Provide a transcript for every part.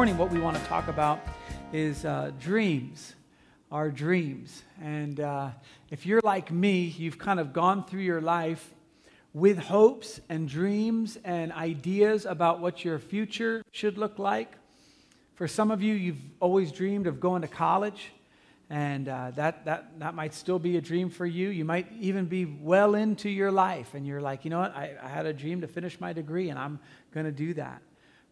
morning, what we want to talk about is uh, dreams, our dreams. And uh, if you're like me, you've kind of gone through your life with hopes and dreams and ideas about what your future should look like. For some of you, you've always dreamed of going to college, and uh, that, that, that might still be a dream for you. You might even be well into your life, and you're like, you know what, I, I had a dream to finish my degree, and I'm going to do that.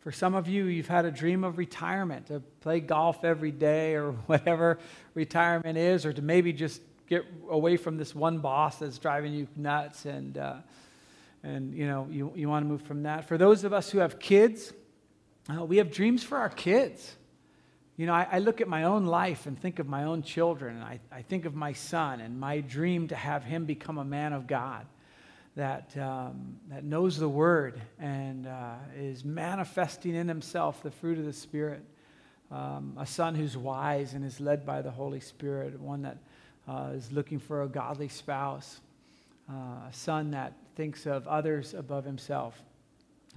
For some of you, you've had a dream of retirement, to play golf every day or whatever retirement is, or to maybe just get away from this one boss that's driving you nuts and, uh, and you know, you, you want to move from that. For those of us who have kids, uh, we have dreams for our kids. You know, I, I, look at my own life and think of my own children, and I, I think of my son and my dream to have him become a man of God that, um, that knows the word and uh, is manifesting in himself the fruit of the Spirit. Um, a son who's wise and is led by the Holy Spirit, one that uh, is looking for a godly spouse, uh, a son that thinks of others above himself.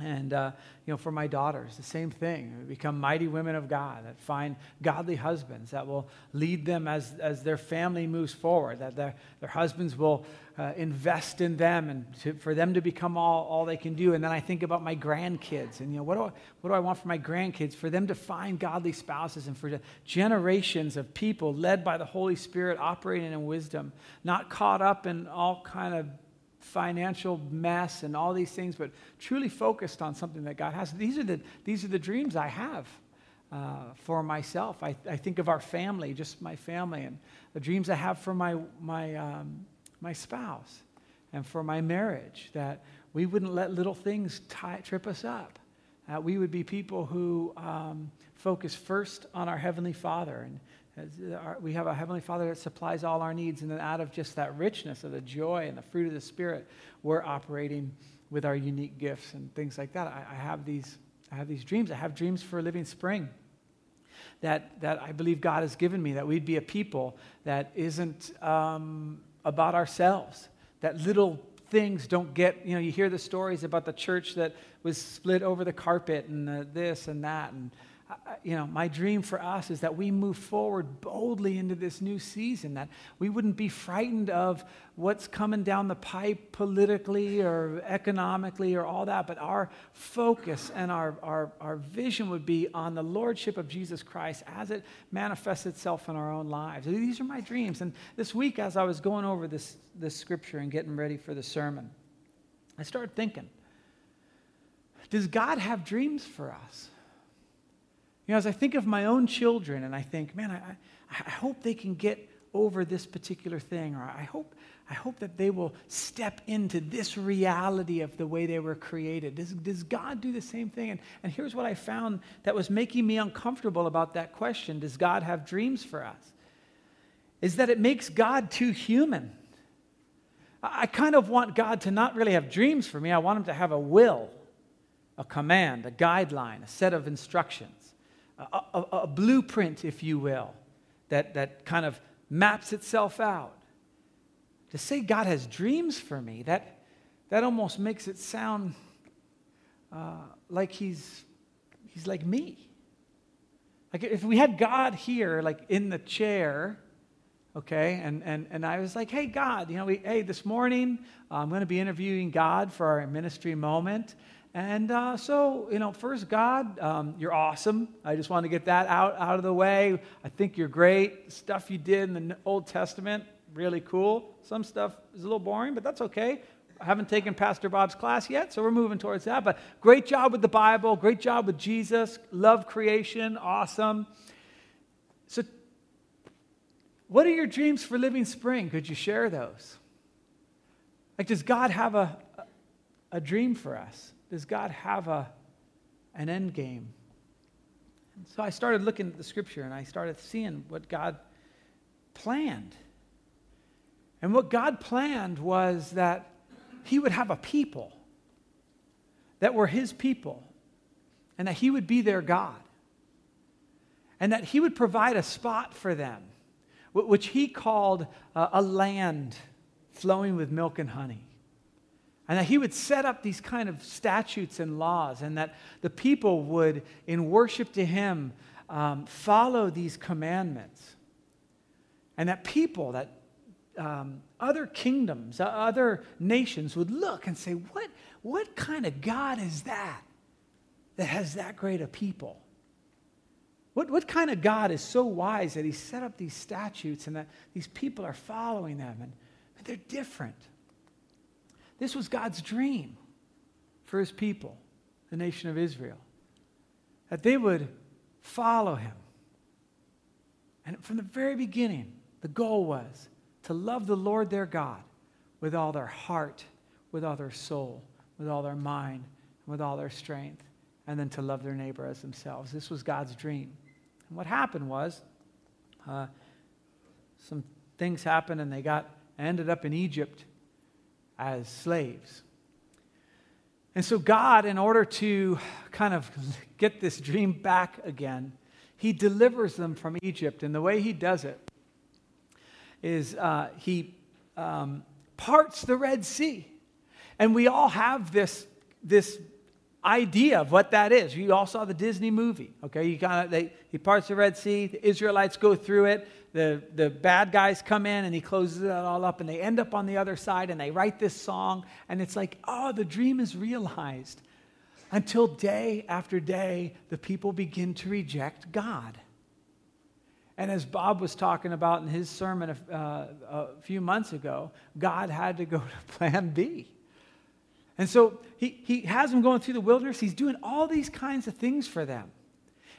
And, uh, you know, for my daughters, the same thing. Become mighty women of God that find godly husbands that will lead them as, as their family moves forward, that their, their husbands will uh, invest in them and to, for them to become all, all they can do. And then I think about my grandkids and, you know, what do, I, what do I want for my grandkids? For them to find godly spouses and for generations of people led by the Holy Spirit operating in wisdom, not caught up in all kind of financial mess and all these things, but truly focused on something that God has. These are the, these are the dreams I have uh, for myself. I, I think of our family, just my family, and the dreams I have for my, my, um, my spouse and for my marriage, that we wouldn't let little things tie, trip us up. Uh, we would be people who um, focus first on our Heavenly Father and we have a Heavenly Father that supplies all our needs, and then out of just that richness of the joy and the fruit of the Spirit, we're operating with our unique gifts and things like that. I, I have these, I have these dreams. I have dreams for a Living Spring that, that I believe God has given me, that we'd be a people that isn't um, about ourselves, that little things don't get, you know, you hear the stories about the church that was split over the carpet and the this and that, and you know, my dream for us is that we move forward boldly into this new season, that we wouldn't be frightened of what's coming down the pipe politically or economically or all that, but our focus and our, our, our vision would be on the Lordship of Jesus Christ as it manifests itself in our own lives. These are my dreams. And this week, as I was going over this, this scripture and getting ready for the sermon, I started thinking, does God have dreams for us? You know, as I think of my own children and I think, man, I, I hope they can get over this particular thing, or I hope, I hope that they will step into this reality of the way they were created. Does, does God do the same thing? And, and here's what I found that was making me uncomfortable about that question Does God have dreams for us? Is that it makes God too human. I kind of want God to not really have dreams for me, I want Him to have a will, a command, a guideline, a set of instructions a, a, a blueprint, if you will, that, that kind of maps itself out. To say God has dreams for me, that, that almost makes it sound uh, like he's, he's like me. Like if we had God here, like in the chair, okay, and, and, and I was like, hey, God, you know, we, hey, this morning uh, I'm going to be interviewing God for our ministry moment. And uh, so, you know, first, God, um, you're awesome. I just want to get that out, out of the way. I think you're great. Stuff you did in the Old Testament, really cool. Some stuff is a little boring, but that's okay. I haven't taken Pastor Bob's class yet, so we're moving towards that. But great job with the Bible, great job with Jesus, love creation, awesome. So, what are your dreams for Living Spring? Could you share those? Like, does God have a, a dream for us? Does God have a, an end game? And so I started looking at the scripture and I started seeing what God planned. And what God planned was that He would have a people that were His people and that He would be their God and that He would provide a spot for them, which He called a land flowing with milk and honey. And that he would set up these kind of statutes and laws, and that the people would, in worship to him, um, follow these commandments. And that people, that um, other kingdoms, other nations would look and say, what, what kind of God is that that has that great a people? What, what kind of God is so wise that he set up these statutes and that these people are following them and, and they're different? This was God's dream for his people, the nation of Israel, that they would follow him. And from the very beginning, the goal was to love the Lord their God with all their heart, with all their soul, with all their mind, with all their strength, and then to love their neighbor as themselves. This was God's dream. And what happened was, uh, some things happened, and they got ended up in Egypt as slaves. And so, God, in order to kind of get this dream back again, He delivers them from Egypt. And the way He does it is uh, He um, parts the Red Sea. And we all have this, this idea of what that is. You all saw the Disney movie, okay? You kind of he parts the Red Sea, the Israelites go through it, the, the bad guys come in and he closes it all up and they end up on the other side and they write this song and it's like, oh, the dream is realized. Until day after day, the people begin to reject God. And as Bob was talking about in his sermon a, uh, a few months ago, God had to go to plan B. And so he, he has them going through the wilderness. He's doing all these kinds of things for them.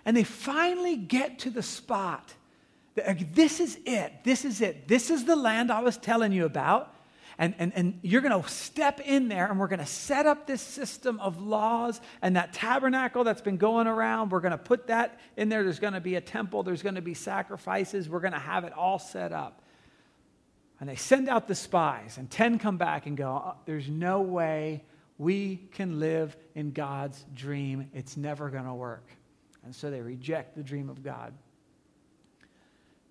And they finally get to the spot. This is it. This is it. This is the land I was telling you about. And, and, and you're going to step in there and we're going to set up this system of laws and that tabernacle that's been going around. We're going to put that in there. There's going to be a temple, there's going to be sacrifices. We're going to have it all set up. And they send out the spies, and 10 come back and go, oh, There's no way we can live in God's dream. It's never going to work. And so they reject the dream of God.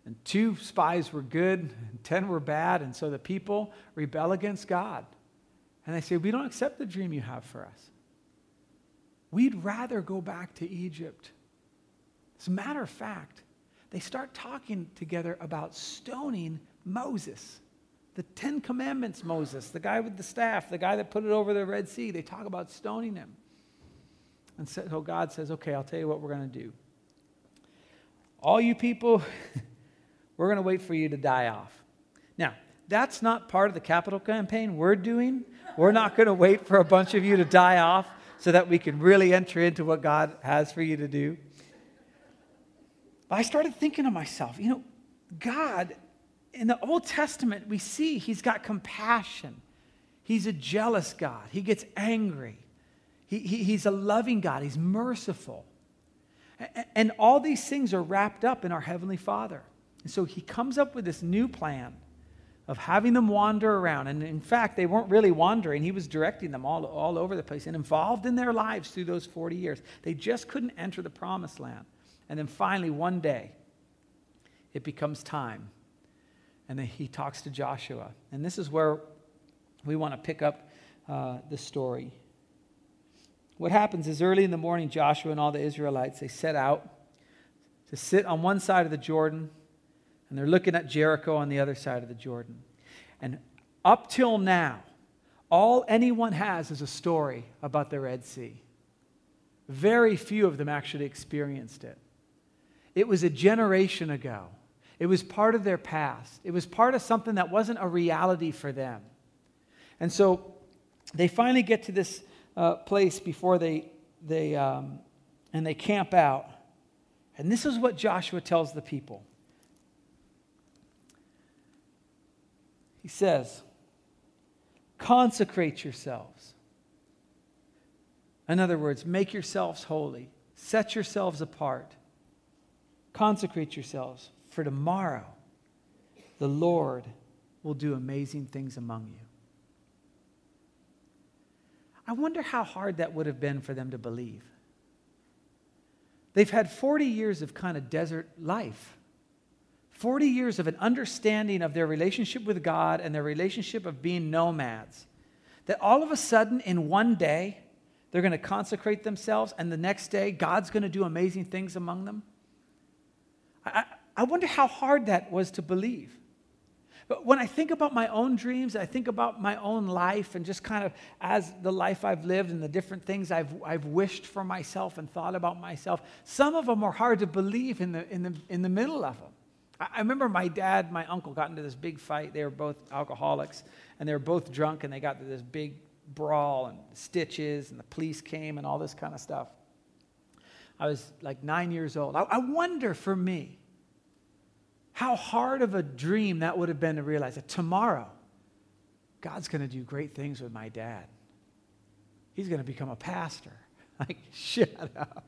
And two spies were good, and 10 were bad. And so the people rebel against God. And they say, We don't accept the dream you have for us. We'd rather go back to Egypt. As a matter of fact, they start talking together about stoning Moses. The Ten Commandments, Moses, the guy with the staff, the guy that put it over the Red Sea, they talk about stoning him. And so God says, Okay, I'll tell you what we're going to do. All you people, we're going to wait for you to die off. Now, that's not part of the capital campaign we're doing. We're not going to wait for a bunch of you to die off so that we can really enter into what God has for you to do. But I started thinking to myself, you know, God in the Old Testament, we see he's got compassion. He's a jealous God. He gets angry. He, he, he's a loving God. He's merciful. And, and all these things are wrapped up in our Heavenly Father. And so he comes up with this new plan of having them wander around. And in fact, they weren't really wandering. He was directing them all, all over the place and involved in their lives through those 40 years. They just couldn't enter the promised land. And then finally, one day, it becomes time and then he talks to Joshua. And this is where we want to pick up uh, the story. What happens is early in the morning, Joshua and all the Israelites, they set out to sit on one side of the Jordan, and they're looking at Jericho on the other side of the Jordan. And up till now, all anyone has is a story about the Red Sea. Very few of them actually experienced it. It was a generation ago. It was part of their past. It was part of something that wasn't a reality for them. And so they finally get to this uh, place before they, they um, and they camp out. And this is what Joshua tells the people. He says, Consecrate yourselves. In other words, make yourselves holy, set yourselves apart, consecrate yourselves for tomorrow the Lord will do amazing things among you. I wonder how hard that would have been for them to believe. They've had 40 years of kind of desert life. 40 years of an understanding of their relationship with God and their relationship of being nomads. That all of a sudden, in one day, they're going to consecrate themselves, and the next day, God's going to do amazing things among them? I, I wonder how hard that was to believe. But when I think about my own dreams, I think about my own life and just kind of as the life I've lived and the different things I've, I've wished for myself and thought about myself, some of them are hard to believe in the, in the, in the middle of them. I, remember my dad, my uncle got into this big fight. They were both alcoholics and they were both drunk and they got to this big brawl and stitches and the police came and all this kind of stuff. I was like nine years old. I, I wonder for me, how hard of a dream that would have been to realize that tomorrow, God's going to do great things with my dad. He's going to become a pastor. Like, shut up.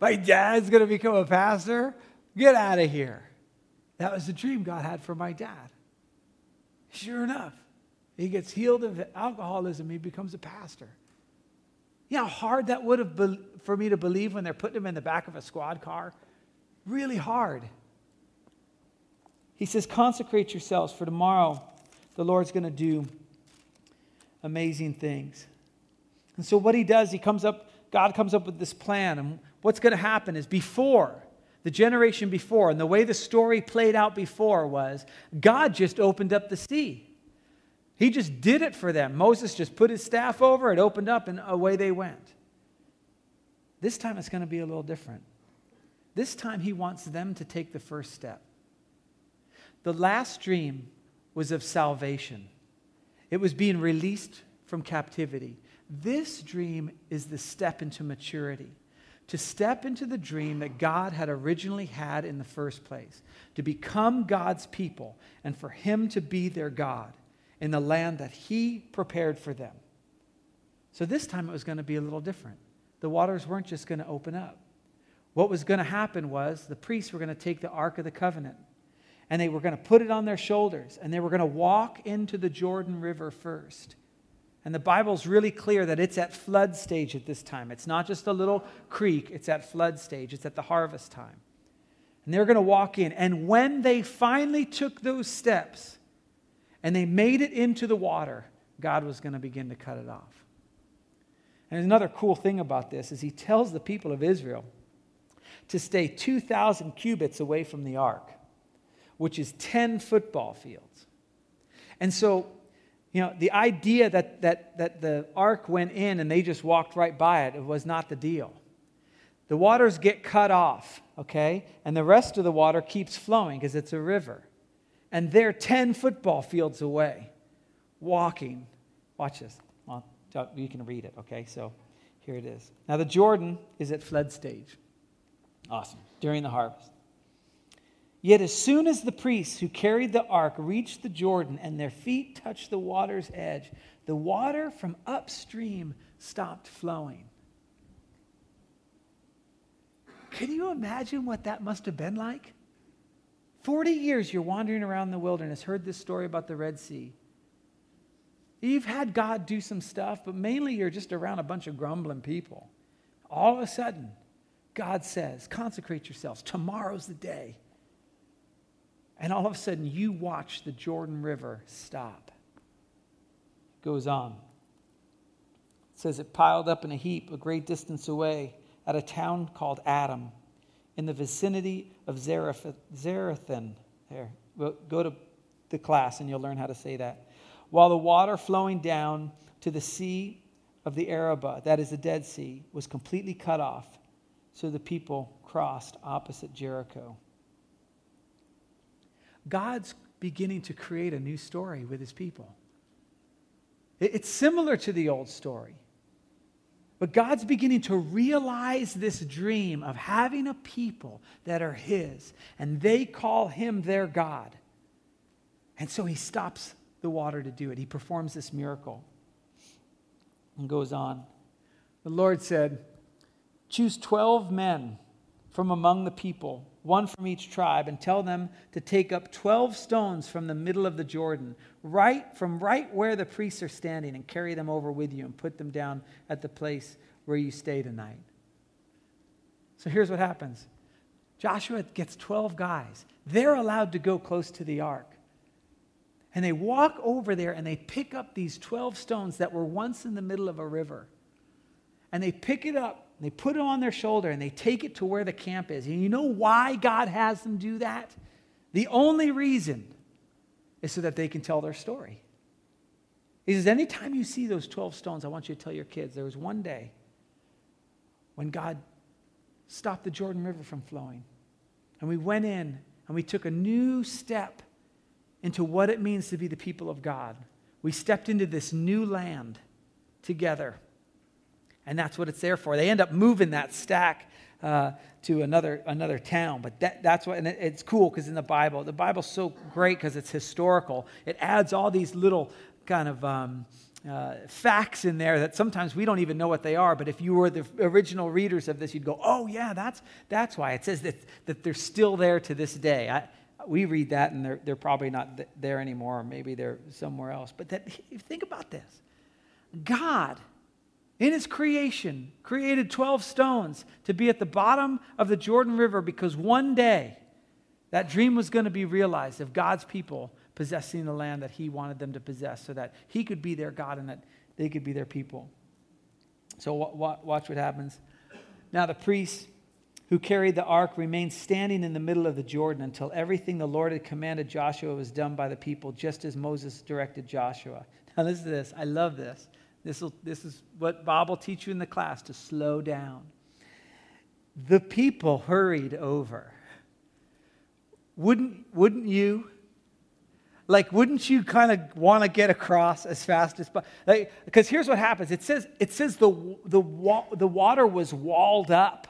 My dad's going to become a pastor? Get out of here. That was the dream God had for my dad. Sure enough, he gets healed of alcoholism. He becomes a pastor. You know how hard that would have been for me to believe when they're putting him in the back of a squad car? Really hard. He says, Consecrate yourselves, for tomorrow the Lord's going to do amazing things. And so, what he does, he comes up, God comes up with this plan. And what's going to happen is before, the generation before, and the way the story played out before was God just opened up the sea. He just did it for them. Moses just put his staff over, it opened up, and away they went. This time it's going to be a little different. This time he wants them to take the first step. The last dream was of salvation, it was being released from captivity. This dream is the step into maturity. To step into the dream that God had originally had in the first place, to become God's people, and for Him to be their God in the land that He prepared for them. So this time it was going to be a little different. The waters weren't just going to open up. What was going to happen was the priests were going to take the Ark of the Covenant and they were going to put it on their shoulders and they were going to walk into the Jordan River first. And the Bible's really clear that it's at flood stage at this time. It's not just a little creek, it's at flood stage, it's at the harvest time. And they're going to walk in. And when they finally took those steps and they made it into the water, God was going to begin to cut it off. And another cool thing about this is he tells the people of Israel to stay 2,000 cubits away from the ark which is 10 football fields. And so, you know, the idea that, that, that the ark went in and they just walked right by it, it was not the deal. The waters get cut off, okay? And the rest of the water keeps flowing because it's a river. And they're 10 football fields away, walking. Watch this. Well, you can read it, okay? So here it is. Now, the Jordan is at flood stage. Awesome. During the harvest. Yet as soon as the priests who carried the ark reached the Jordan and their feet touched the water's edge, the water from upstream stopped flowing. Can you imagine what that must have been like? 40 years you're wandering around the wilderness, heard this story about the Red Sea. You've had God do some stuff, but mainly you're just around a bunch of grumbling people. All of a sudden, God says, Consecrate yourselves. Tomorrow's the day. And all of a sudden, you watch the Jordan River stop. It goes on. It says it piled up in a heap a great distance away at a town called Adam in the vicinity of Zarethan. There, go to the class and you'll learn how to say that. While the water flowing down to the sea of the Arabah, that is the Dead Sea, was completely cut off, so the people crossed opposite Jericho. God's beginning to create a new story with his people. It's similar to the old story. But God's beginning to realize this dream of having a people that are His, and they call Him their God. And so He stops the water to do it. He performs this miracle and goes on. The Lord said, Choose 12 men from among the people one from each tribe, and tell them to take up 12 stones from the middle of the Jordan, right from right where the priests are standing, and carry them over with you and put them down at the place where you stay tonight. So here's what happens Joshua gets 12 guys. They're allowed to go close to the ark. And they walk over there and they pick up these 12 stones that were once in the middle of a river. And they pick it up, they put it on their shoulder, and they take it to where the camp is. And you know why God has them do that? The only reason is so that they can tell their story. He says, Anytime you see those 12 stones, I want you to tell your kids there was one day when God stopped the Jordan River from flowing. And we went in and we took a new step into what it means to be the people of God. We stepped into this new land together. And that's what it's there for. They end up moving that stack uh, to another, another town. But that, that's what, and it, it's cool because in the Bible, the Bible's so great because it's historical. It adds all these little kind of um, uh, facts in there that sometimes we don't even know what they are. But if you were the original readers of this, you'd go, oh, yeah, that's, that's why. It says that, that they're still there to this day. I, we read that and they're, they're probably not th- there anymore, or maybe they're somewhere else. But that, think about this God, in his creation, created 12 stones to be at the bottom of the Jordan River because one day that dream was going to be realized of God's people possessing the land that he wanted them to possess so that he could be their God and that they could be their people. So, watch what happens. Now, the priests who carried the ark remained standing in the middle of the Jordan until everything the Lord had commanded Joshua was done by the people, just as Moses directed Joshua. Now, listen to this. I love this. This, will, this is what Bob will teach you in the class to slow down. The people hurried over. Wouldn't, wouldn't you? Like, wouldn't you kind of want to get across as fast as possible? Because here's what happens it says, it says the, the, the water was walled up.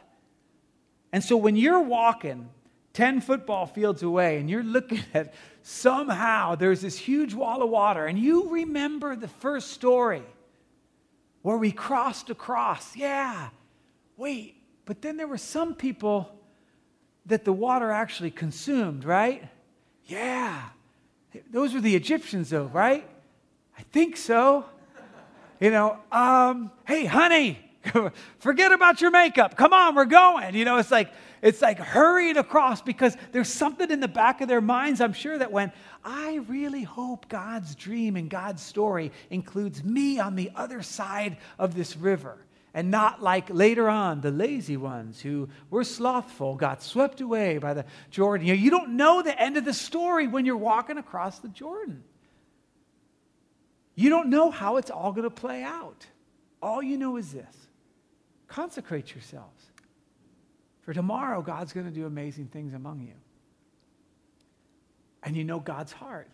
And so when you're walking 10 football fields away and you're looking at somehow there's this huge wall of water, and you remember the first story where we crossed across. Yeah, wait, but then there were some people that the water actually consumed, right? Yeah, those were the Egyptians, though, right? I think so. You know, um, hey, honey, Forget about your makeup. Come on, we're going. You know, it's like it's like hurrying across because there's something in the back of their minds, I'm sure, that went, I really hope God's dream and God's story includes me on the other side of this river. And not like later on, the lazy ones who were slothful got swept away by the Jordan. You, know, you don't know the end of the story when you're walking across the Jordan. You don't know how it's all going to play out. All you know is this Consecrate yourselves. For tomorrow, God's going to do amazing things among you. And you know God's heart.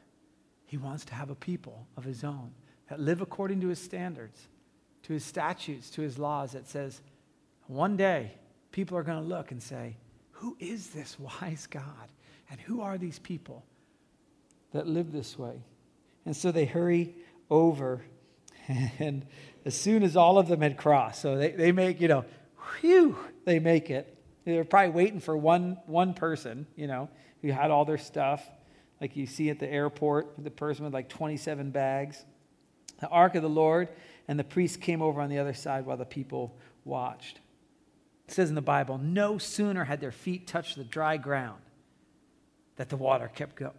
He wants to have a people of his own that live according to his standards, to his statutes, to his laws that says, one day people are going to look and say, Who is this wise God? And who are these people that live this way? And so they hurry over and as soon as all of them had crossed, so they, they make, you know, whew, they make it. They were probably waiting for one, one person, you know, who had all their stuff, like you see at the airport, the person with like 27 bags. The ark of the Lord and the priest came over on the other side while the people watched. It says in the Bible, no sooner had their feet touched the dry ground that the water kept go-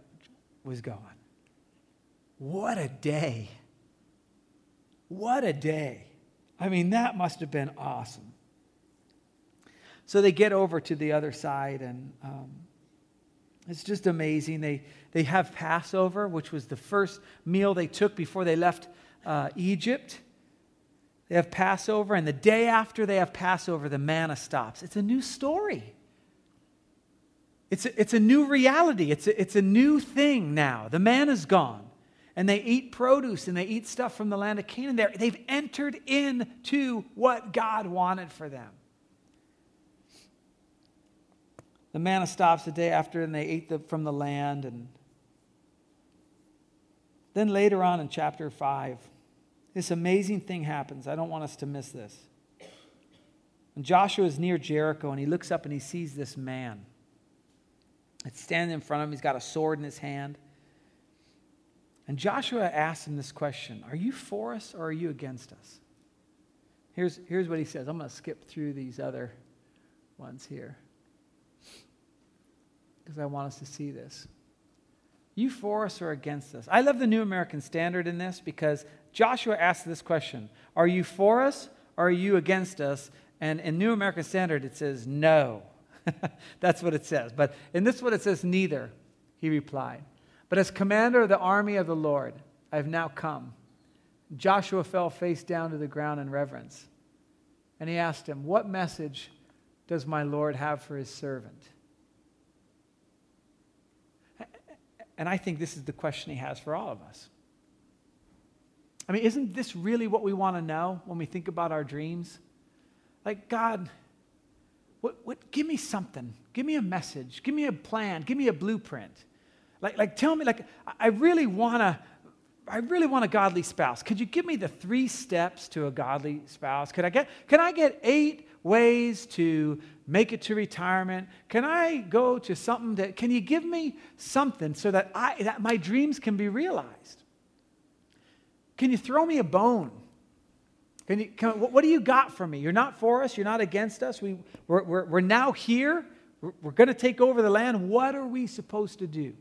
was going. What a day. What a day. I mean, that must have been awesome. So they get over to the other side, and um, it's just amazing. They, they have Passover, which was the first meal they took before they left uh, Egypt. They have Passover, and the day after they have Passover, the manna stops. It's a new story. It's a, it's a new reality. It's a, it's a new thing now. The manna's gone and they eat produce and they eat stuff from the land of Canaan. they they've entered into what God wanted for them. The manna stops the day after, and they ate the, from the land. And then later on in chapter 5, this amazing thing happens. I don't want us to miss this. And Joshua is near Jericho, and he looks up and he sees this man. It's standing in front of him. He's got a sword in his hand. And Joshua asks him this question Are you for us or are you against us? Here's, here's what he says. I'm going to skip through these other ones here because I want us to see this. You for us or against us? I love the New American Standard in this because Joshua asked this question Are you for us or are you against us? And in New American Standard, it says no. That's what it says. But in this one, it says neither, he replied. But as commander of the army of the Lord, I have now come. Joshua fell face down to the ground in reverence. And he asked him, What message does my Lord have for his servant? And I think this is the question he has for all of us. I mean, isn't this really what we want to know when we think about our dreams? Like, God, what, what, give me something. Give me a message. Give me a plan. Give me a blueprint. Like, like tell me, like, I really want to. I really want a godly spouse. Could you give me the three steps to a godly spouse? Could I get, can I get eight ways to make it to retirement? Can I go to something that, can you give me something so that, I, that my dreams can be realized? Can you throw me a bone? Can you, can, what do you got for me? You're not for us. You're not against us. We, we're, we're, we're now here. We're, we're going to take over the land. What are we supposed to do?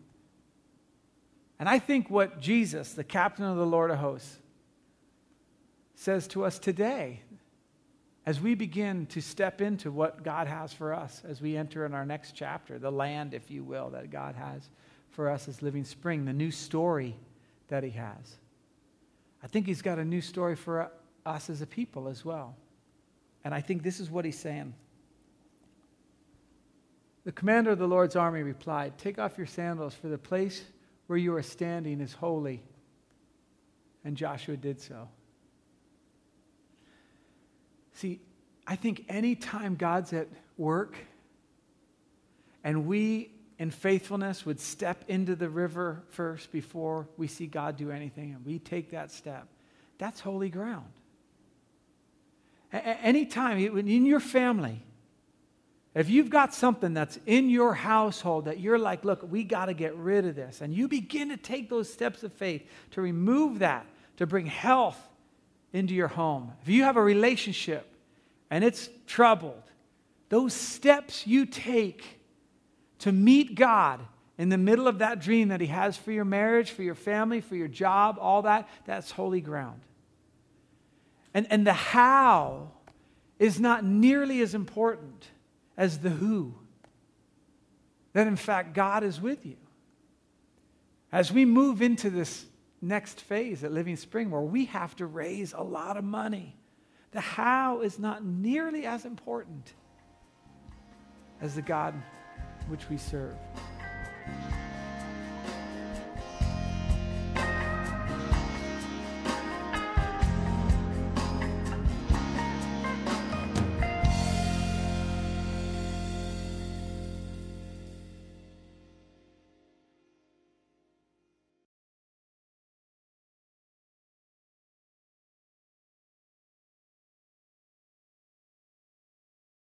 And I think what Jesus, the captain of the Lord of hosts, says to us today as we begin to step into what God has for us, as we enter in our next chapter, the land, if you will, that God has for us as Living Spring, the new story that He has. I think He's got a new story for us as a people as well. And I think this is what He's saying. The commander of the Lord's army replied, Take off your sandals, for the place where you are standing is holy. And Joshua did so. See, I think anytime God's at work and we in faithfulness would step into the river first before we see God do anything and we take that step, that's holy ground. A- anytime in your family, if you've got something that's in your household that you're like, look, we got to get rid of this, and you begin to take those steps of faith to remove that, to bring health into your home. If you have a relationship and it's troubled, those steps you take to meet God in the middle of that dream that He has for your marriage, for your family, for your job, all that, that's holy ground. And, and the how is not nearly as important as the who. That in fact, God is with you. As we move into this next phase at Living Spring, where we have to raise a lot of money the how is not nearly as important as the God which we serve.